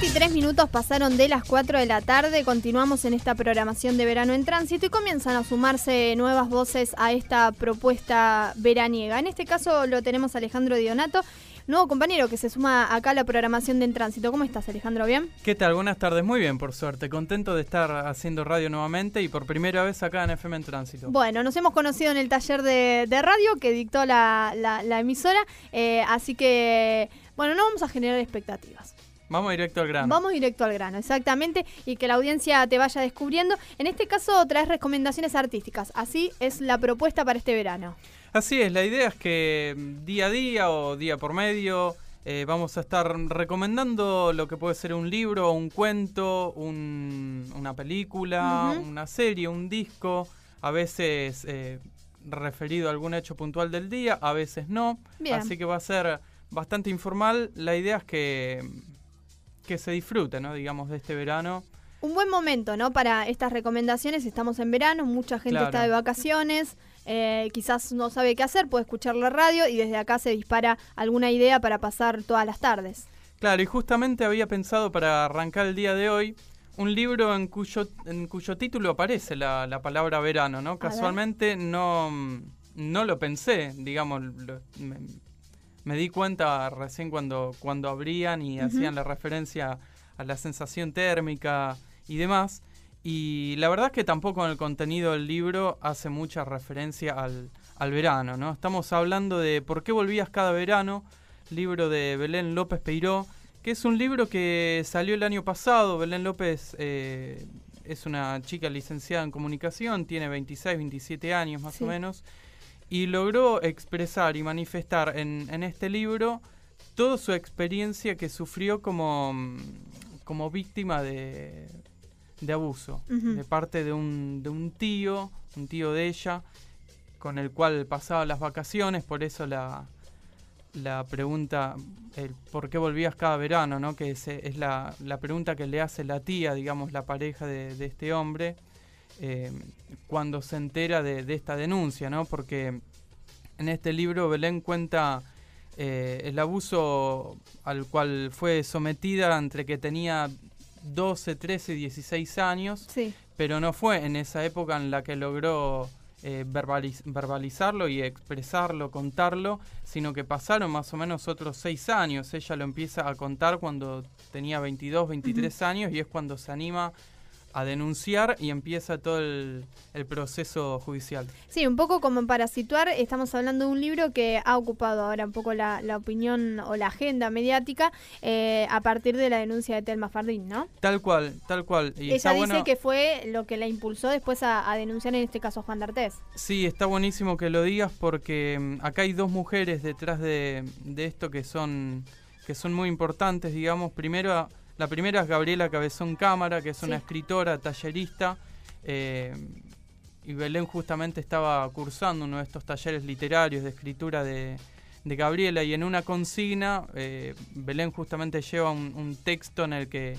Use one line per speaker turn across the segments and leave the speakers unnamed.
23 minutos pasaron de las 4 de la tarde, continuamos en esta programación de verano en tránsito y comienzan a sumarse nuevas voces a esta propuesta veraniega. En este caso lo tenemos Alejandro Dionato, nuevo compañero que se suma acá a la programación de En Tránsito. ¿Cómo estás Alejandro? ¿Bien?
¿Qué tal? Buenas tardes, muy bien por suerte, contento de estar haciendo radio nuevamente y por primera vez acá en FM en Tránsito.
Bueno, nos hemos conocido en el taller de, radio que dictó la, emisora, eh, así que, bueno, no vamos a generar expectativas.
Vamos directo al grano.
Vamos directo al grano, exactamente, y que la audiencia te vaya descubriendo. En este caso traes recomendaciones artísticas, así es la propuesta para este verano.
Así es, la idea es que mm, día a día o día por medio eh, vamos a estar recomendando lo que puede ser un libro, un cuento, una película, una serie, un disco, a veces eh, referido a algún hecho puntual del día, a veces no. Así que va a ser bastante informal. La idea es que que se disfrute, ¿no? Digamos, de este verano.
Un buen momento, ¿no? Para estas recomendaciones. Estamos en verano, mucha gente está de vacaciones, eh, quizás no sabe qué hacer, puede escuchar la radio y desde acá se dispara alguna idea para pasar todas las tardes.
Claro, y justamente había pensado para arrancar el día de hoy un libro en cuyo, en cuyo título aparece la, palabra verano, ¿no? Casualmente no, no lo pensé, digamos, me di cuenta recién cuando, cuando abrían y hacían la referencia a la sensación térmica y demás. Y la verdad es que tampoco en el contenido del libro hace mucha referencia al, verano, ¿no? Estamos hablando de ¿Por qué volvías cada verano? Libro de Belén López Peiró, que es un libro que salió el año pasado. Belén López eh, es una chica licenciada en comunicación, tiene 26, 27 años más o menos y logró expresar y manifestar en, en este libro toda su experiencia que sufrió como, como víctima de, de abuso de parte de un, de un tío, un tío de ella, con el cual pasaba las vacaciones, por eso la, la pregunta, el por qué volvías cada verano, ¿no? que es, es la, la, pregunta que le hace la tía, digamos, la pareja de, de este hombre, eh, cuando se entera de, esta denuncia, ¿no? Porque en este libro Belén cuenta eh, el abuso al cual fue sometida entre que tenía 12, 13, 16 años, pero no fue en esa época en la que logró eh, verbalizarlo y expresarlo, contarlo, sino que pasaron más o menos otros 6 años. Ella lo empieza a contar cuando tenía 22, 23 años y es cuando se anima a denunciar y empieza todo el, proceso judicial.
Sí, un poco como para situar, estamos hablando de un libro que ha ocupado ahora un poco la, opinión o la agenda mediática eh, a partir de la denuncia de Telma Fardín, ¿no?
Tal cual, tal cual.
Y Ella dice que fue lo que la impulsó después a, denunciar en este caso a Juan D'Artés.
Sí, está buenísimo que lo digas porque mm, acá hay dos mujeres detrás de, de esto que son, que son muy importantes, digamos. Primero la primera es Gabriela Cabezón Cámara, que es una escritora, tallerista. Eh, y Belén justamente estaba cursando uno de estos talleres literarios de escritura de, Gabriela y en una consigna eh, Belén justamente lleva un, texto en el que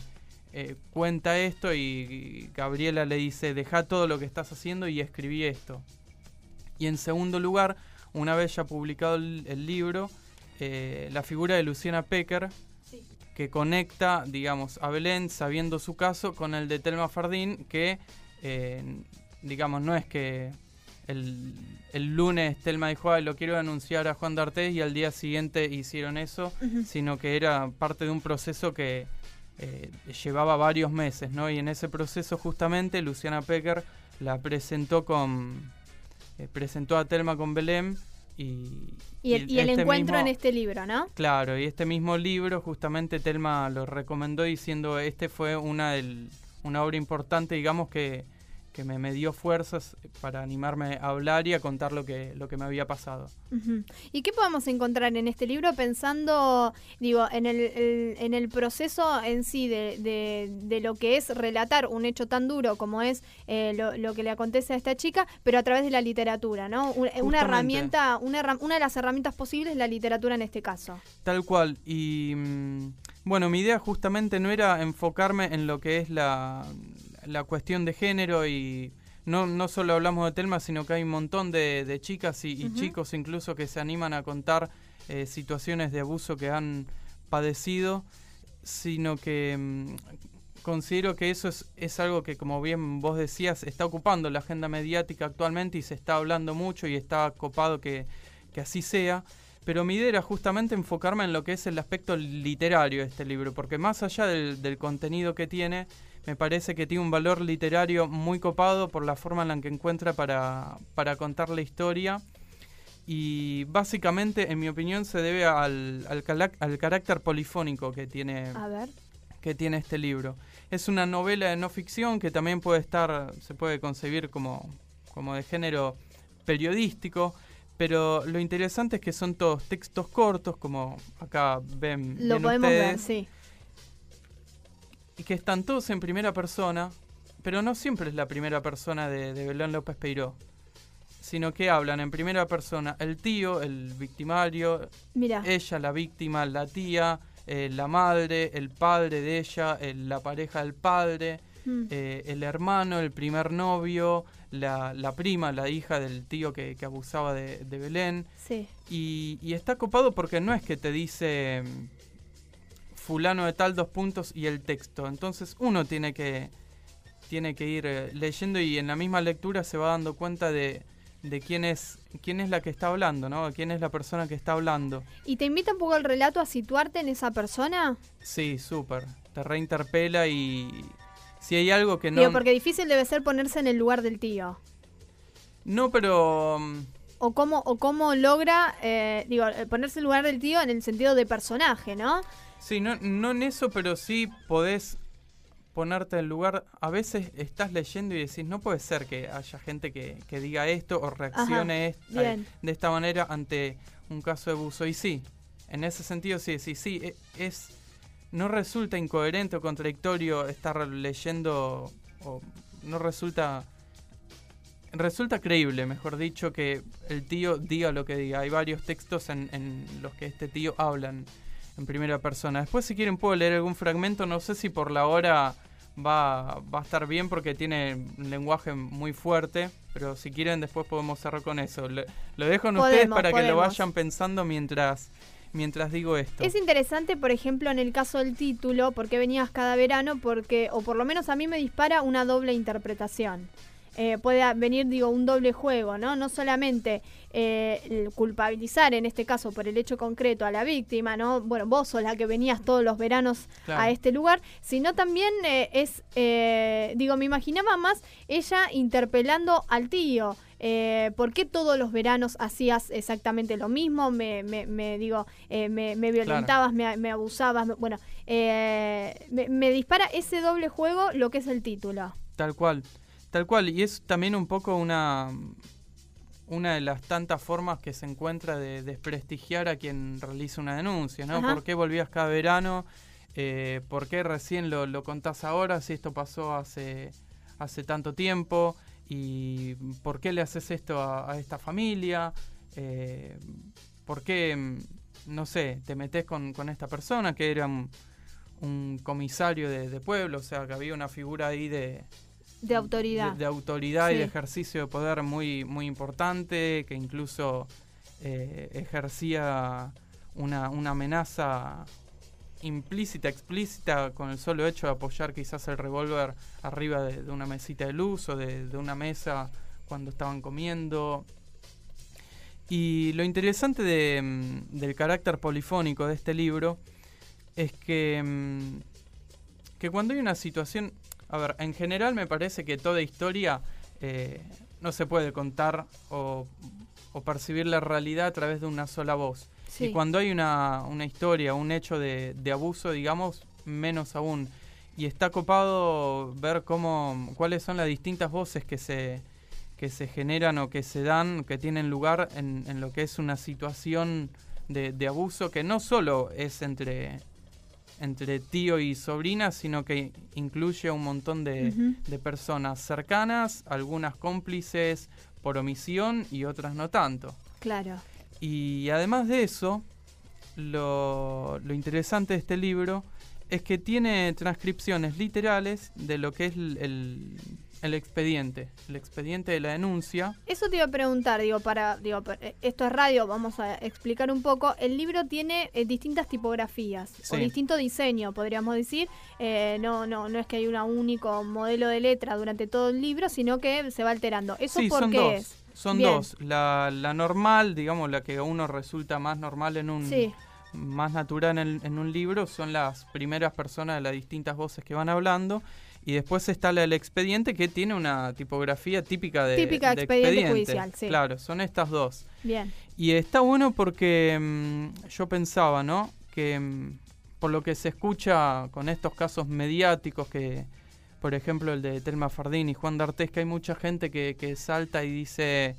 eh, cuenta esto y, Gabriela le dice, deja todo lo que estás haciendo y escribí esto. Y en segundo lugar, una vez ya publicado el, libro, la figura de Luciana Pecker, que conecta, digamos, a Belén, sabiendo su caso, con el de Telma Fardín, que, eh, digamos, no es que el, lunes Telma dijo, Ay, lo quiero anunciar a Juan D'Artés y al día siguiente hicieron eso, sino que era parte de un proceso que eh, llevaba varios meses, ¿no? Y en ese proceso justamente Luciana Pecker la presentó con... Eh, presentó a Telma con Belén y,
el, este encuentro en este libro, ¿no?
Claro, y este mismo libro justamente Telma lo recomendó diciendo este fue una, del, una obra importante, digamos, que, que me, me, dio fuerzas para animarme a hablar y a contar lo que, lo que me había pasado.
¿Y qué podemos encontrar en este libro pensando, digo, en el, en el proceso en sí de, de, lo que es relatar un hecho tan duro como es eh, lo, lo, que le acontece a esta chica, pero a través de la literatura, ¿no? Una, herramienta, una, una de las herramientas posibles es la literatura en este caso.
Tal cual. Y mm, bueno, mi idea justamente no era enfocarme en lo que es la la cuestión de género y no, no solo hablamos de Telma, sino que hay un montón de, chicas y, chicos incluso que se animan a contar eh, situaciones de abuso que han padecido sino que mm, considero que eso es, es algo que, como bien vos decías, está ocupando la agenda mediática actualmente y se está hablando mucho y está copado que, que así sea. Pero mi idea era justamente enfocarme en lo que es el aspecto literario de este libro, porque más allá del, del contenido que tiene, me parece que tiene un valor literario muy copado por la forma en la que encuentra para, para contar la historia. Y básicamente, en mi opinión, se debe al, al, al carácter polifónico que tiene,
A ver.
que tiene este libro. Es una novela de no ficción que también puede estar, se puede concebir como, como de género periodístico, pero lo interesante es que son todos textos cortos, como acá ven.
Lo
ven
podemos ver, sí.
Y que están todos en primera persona, pero no siempre es la primera persona de, de Belén López Peiró, sino que hablan en primera persona el tío, el victimario, ella, la víctima, la tía, eh, la madre, el padre de ella, el- la pareja del padre,
mm,
eh, el hermano, el primer novio, la, la prima, la hija del tío que, que abusaba de, de Belén.
sí.
Y, y está copado porque no es que te dice fulano de tal dos puntos y el texto. Entonces uno tiene que, tiene que ir eh, leyendo y en la misma lectura se va dando cuenta de, de quién, es, quién es la que está hablando, ¿no? Quién es la persona que está hablando.
¿Y te invita un poco el relato a situarte en esa persona?
Sí, súper. Te reinterpela y si hay algo que no...
Digo, porque difícil debe ser ponerse en el lugar del tío.
No, pero... mm,
O cómo, o cómo logra, eh, digo, eh, ponerse en el lugar del tío en el sentido de personaje, ¿no?
Sí, no, no en eso, pero sí podés ponerte en lugar. A veces estás leyendo y decís, no puede ser que haya gente que, que diga esto o reaccione est-
bien.
de esta manera ante un caso de abuso. Y sí, en ese sentido sí, sí, sí, e- es. No resulta incoherente o contradictorio estar leyendo, o no resulta. Resulta creíble, mejor dicho, que el tío diga lo que diga. Hay varios textos en, en los que este tío hablan en primera persona. Después, si quieren, puedo leer algún fragmento. No sé si por la hora va, va a estar bien porque tiene un lenguaje muy fuerte. Pero si quieren, después podemos cerrar con eso. Le- lo dejo en ustedes
Podemos,
para que lo vayan pensando mientras, mientras digo esto.
Es interesante, por ejemplo, en el caso del título, ¿por qué venías cada verano? Porque, o por lo menos a mí me dispara una doble interpretación. Eh, puede a- venir, digo, un doble juego, ¿no? No solamente eh, culpabilizar, en este caso, por el hecho concreto a la víctima, ¿no? Bueno, vos sos la que venías todos los veranos
Claro.
a este lugar, sino también eh, es, eh, digo, me imaginaba más ella interpelando al tío. Eh, ¿Por qué todos los veranos hacías exactamente lo mismo? Me, me, me digo, eh, me, me violentabas, me, me abusabas. me- bueno, eh, me, me dispara ese doble juego lo que es el título.
Tal cual, tal cual. Y es también un poco una, una de las tantas formas que se encuentra de desprestigiar a quien realiza una denuncia, ¿no?
Ajá.
¿Por qué volvías cada verano? Eh, ¿Por qué recién lo, lo contás ahora si esto pasó hace, hace tanto tiempo? ¿Y por qué le haces esto a, a esta familia? Eh, ¿Por qué, mm, no sé, te metes con, con esta persona que era un, un comisario de, de pueblo? O sea, que había una figura ahí de,
De autoridad.
de, de autoridad y de ejercicio de poder muy, muy importante, que incluso eh, ejercía una, una amenaza implícita, explícita, con el solo hecho de apoyar quizás el revólver arriba de, de una mesita de luz o de, de una mesa cuando estaban comiendo. Y lo interesante de, mm, del carácter polifónico de este libro es que, mm, que cuando hay una situación, a ver, en general me parece que toda historia eh, no se puede contar o, o percibir la realidad a través de una sola voz.
Sí.
Y cuando hay una, una historia, un hecho de, de abuso, digamos, menos aún. Y está copado ver cómo, cuáles son las distintas voces que se, que se generan o que se dan, que tienen lugar en, en lo que es una situación de, de abuso que no solo es entre, entre tío y sobrina, sino que incluye a un montón de, personas cercanas, algunas cómplices por omisión y otras no tanto.
Claro.
Y además de eso, lo, lo interesante de este libro es que tiene transcripciones literales de lo que es el, el- el expediente, el expediente de la denuncia.
Eso te iba a preguntar, digo, para, digo, eh, esto es radio, vamos a explicar un poco. El libro tiene eh, distintas tipografías o distinto diseño, podríamos decir. Eh, no, no, no es que hay un único modelo de letra durante todo el libro, sino que se va alterando. ¿Eso
sí,
por
son dos.
es?
Son dos. La, la, normal, digamos, la que a uno resulta más normal en un. Más natural en, en un libro son las primeras personas de las distintas voces que van hablando y después está del expediente que tiene una tipografía típica de,
típica expediente, judicial. Sí.
Claro, son estas dos.
Bien.
Y está bueno porque mm, yo pensaba, ¿no? Que mm, por lo que se escucha con estos casos mediáticos que, por ejemplo, el de Telma Fardín y Juan D'Artes, que hay mucha gente que, que salta y dice,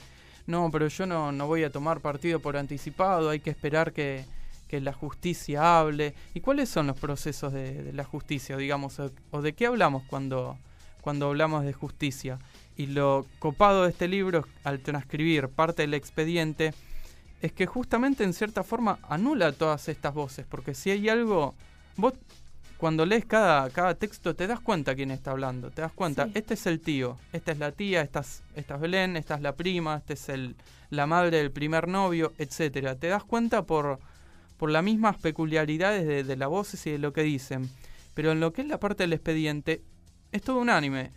no, pero yo no, no voy a tomar partido por anticipado, hay que esperar que que la justicia hable. ¿Y cuáles son los procesos de, la justicia, digamos? O, de qué hablamos cuando, cuando hablamos de justicia? Y lo copado de este libro, al transcribir parte del expediente, es que justamente en cierta forma anula todas estas voces, porque si hay algo, vos cuando lees cada, cada texto te das cuenta quién está hablando, te das cuenta, este es el tío, esta es la tía, esta es, esta es Belén, esta es la prima, esta es el, la madre del primer novio, etcétera. Te das cuenta por, por las mismas peculiaridades de, las voces y de lo que dicen. Pero en lo que es la parte del expediente, es todo unánime,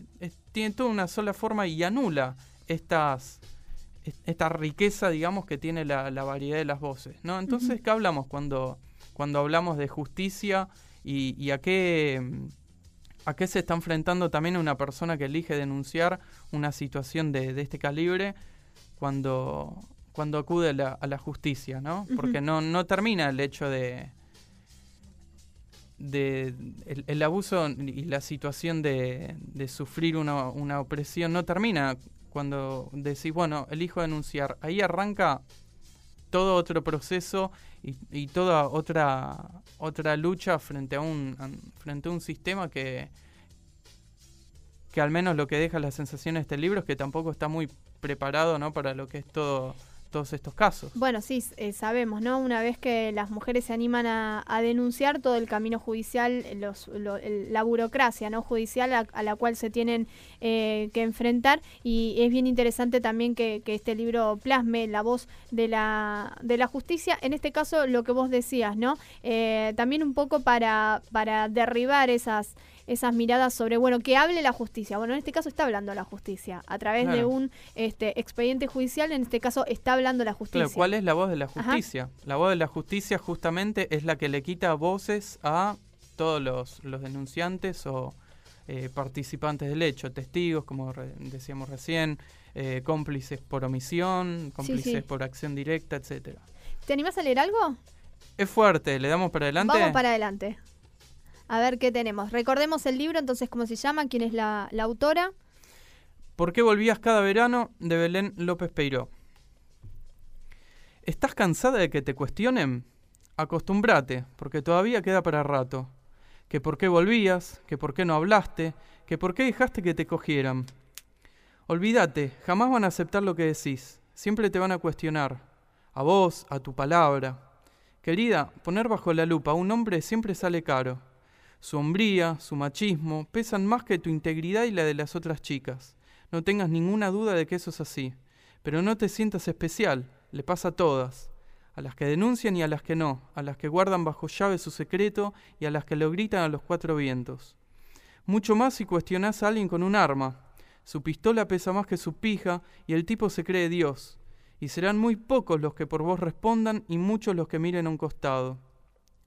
tiene toda una sola forma y anula estas, esta riqueza, digamos, que tiene la, variedad de las voces. ¿no? Entonces, ¿qué hablamos cuando, cuando hablamos de justicia y, a qué... ¿A qué se está enfrentando también una persona que elige denunciar una situación de, de este calibre cuando cuando acude a la, justicia, ¿no? Porque no, no termina el hecho de, de el, abuso y la situación de, de sufrir una, una, opresión no termina cuando decís, bueno, elijo denunciar. Ahí arranca todo otro proceso y, y, toda otra otra lucha frente a un frente a un sistema que que al menos lo que deja la sensación de este libro es que tampoco está muy preparado ¿no? para lo que es todo todos estos casos.
Bueno, sí, eh, sabemos, ¿no? Una vez que las mujeres se animan a, denunciar todo el camino judicial, los, la burocracia no judicial a, la cual se tienen eh, que enfrentar y es bien interesante también que, este libro plasme la voz de la, de la justicia. En este caso, lo que vos decías, ¿no? Eh, también un poco para, para derribar esas esas miradas sobre, bueno, que hable la justicia. Bueno, en este caso está hablando la justicia. A través de un este, expediente judicial, en este caso está hablando la justicia.
¿cuál es la voz de la justicia? La voz de la justicia justamente es la que le quita voces a todos los, los denunciantes o eh, participantes del hecho, testigos, como decíamos recién, eh, cómplices por omisión, cómplices por acción directa, etcétera.
¿Te animas a leer algo?
Es fuerte, ¿le damos para adelante?
Vamos para adelante. A ver qué tenemos. Recordemos el libro, entonces, ¿cómo se llama? ¿Quién es la, autora?
¿Por qué volvías cada verano? de Belén López Peiró. ¿Estás cansada de que te cuestionen? Acostúmbrate, porque todavía queda para rato. Que por qué volvías, que por qué no hablaste, que por qué dejaste que te cogieran. Olvídate, jamás van a aceptar lo que decís, siempre te van a cuestionar, a vos, a tu palabra. Querida, poner bajo la lupa a un hombre siempre sale caro. Su hombría, su machismo, pesan más que tu integridad y la de las otras chicas. No tengas ninguna duda de que eso es así. Pero no te sientas especial, le pasa a todas. A las que denuncian y a las que no, a las que guardan bajo llave su secreto y a las que lo gritan a los cuatro vientos. Mucho más si cuestionás a alguien con un arma. Su pistola pesa más que su pija y el tipo se cree Dios. Y serán muy pocos los que por vos respondan y muchos los que miren a un costado.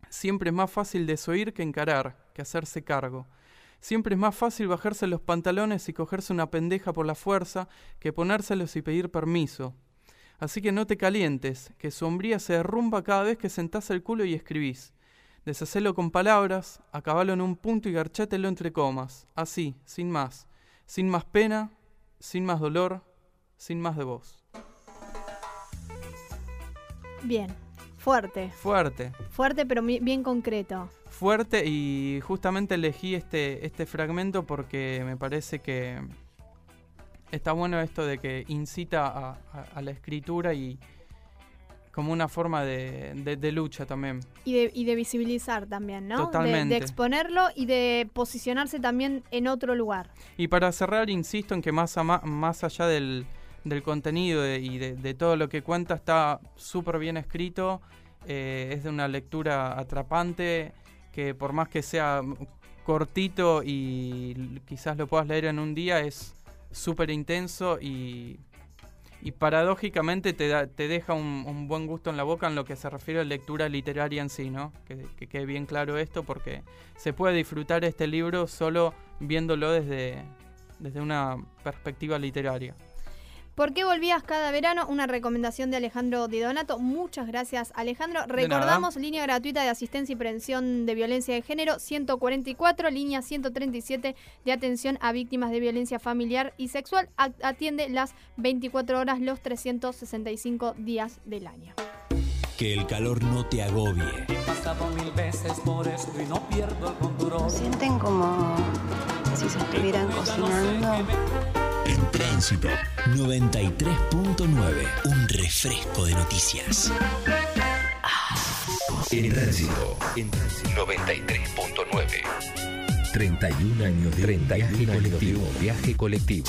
Siempre es más fácil desoír que encarar, que hacerse cargo. Siempre es más fácil bajarse los pantalones y cogerse una pendeja por la fuerza que ponérselos y pedir permiso. Así que no te calientes, que su hombría se derrumba cada vez que sentás el culo y escribís. Deshacelo con palabras, acabalo en un punto y garchátelo entre comas, así, sin más, sin más pena, sin más dolor, sin más de vos.
Bien, Fuerte.
Fuerte.
Fuerte, pero bien concreto.
Fuerte y justamente elegí este, este fragmento porque me parece que está bueno esto de que incita a, la escritura y como una forma de, de, lucha también.
Y de, y de visibilizar también, ¿no?
Totalmente.
De, exponerlo y de posicionarse también en otro lugar.
Y para cerrar, insisto en que más, más allá del, del contenido y de, todo lo que cuenta está súper bien escrito, eh, es de una lectura atrapante, que por más que sea cortito y quizás lo puedas leer en un día, es súper intenso y y paradójicamente te, te deja un, buen gusto en la boca en lo que se refiere a lectura literaria en sí, ¿no? Que, que, quede bien claro esto porque se puede disfrutar este libro solo viéndolo desde, desde una perspectiva literaria.
¿Por qué volvías cada verano? Una recomendación de Alejandro Di Donato. Muchas gracias, Alejandro. Recordamos línea gratuita de asistencia y prevención de violencia de género 144, línea 137 de atención a víctimas de violencia familiar y sexual. Atiende las 24 horas, los 365 días del año.
Que el calor no te agobie.
Sienten como si se estuvieran cocinando
tránsito. 93.9. Un refresco de noticias. En tránsito. En 93.9. 31 años de viaje colectivo. Viaje colectivo.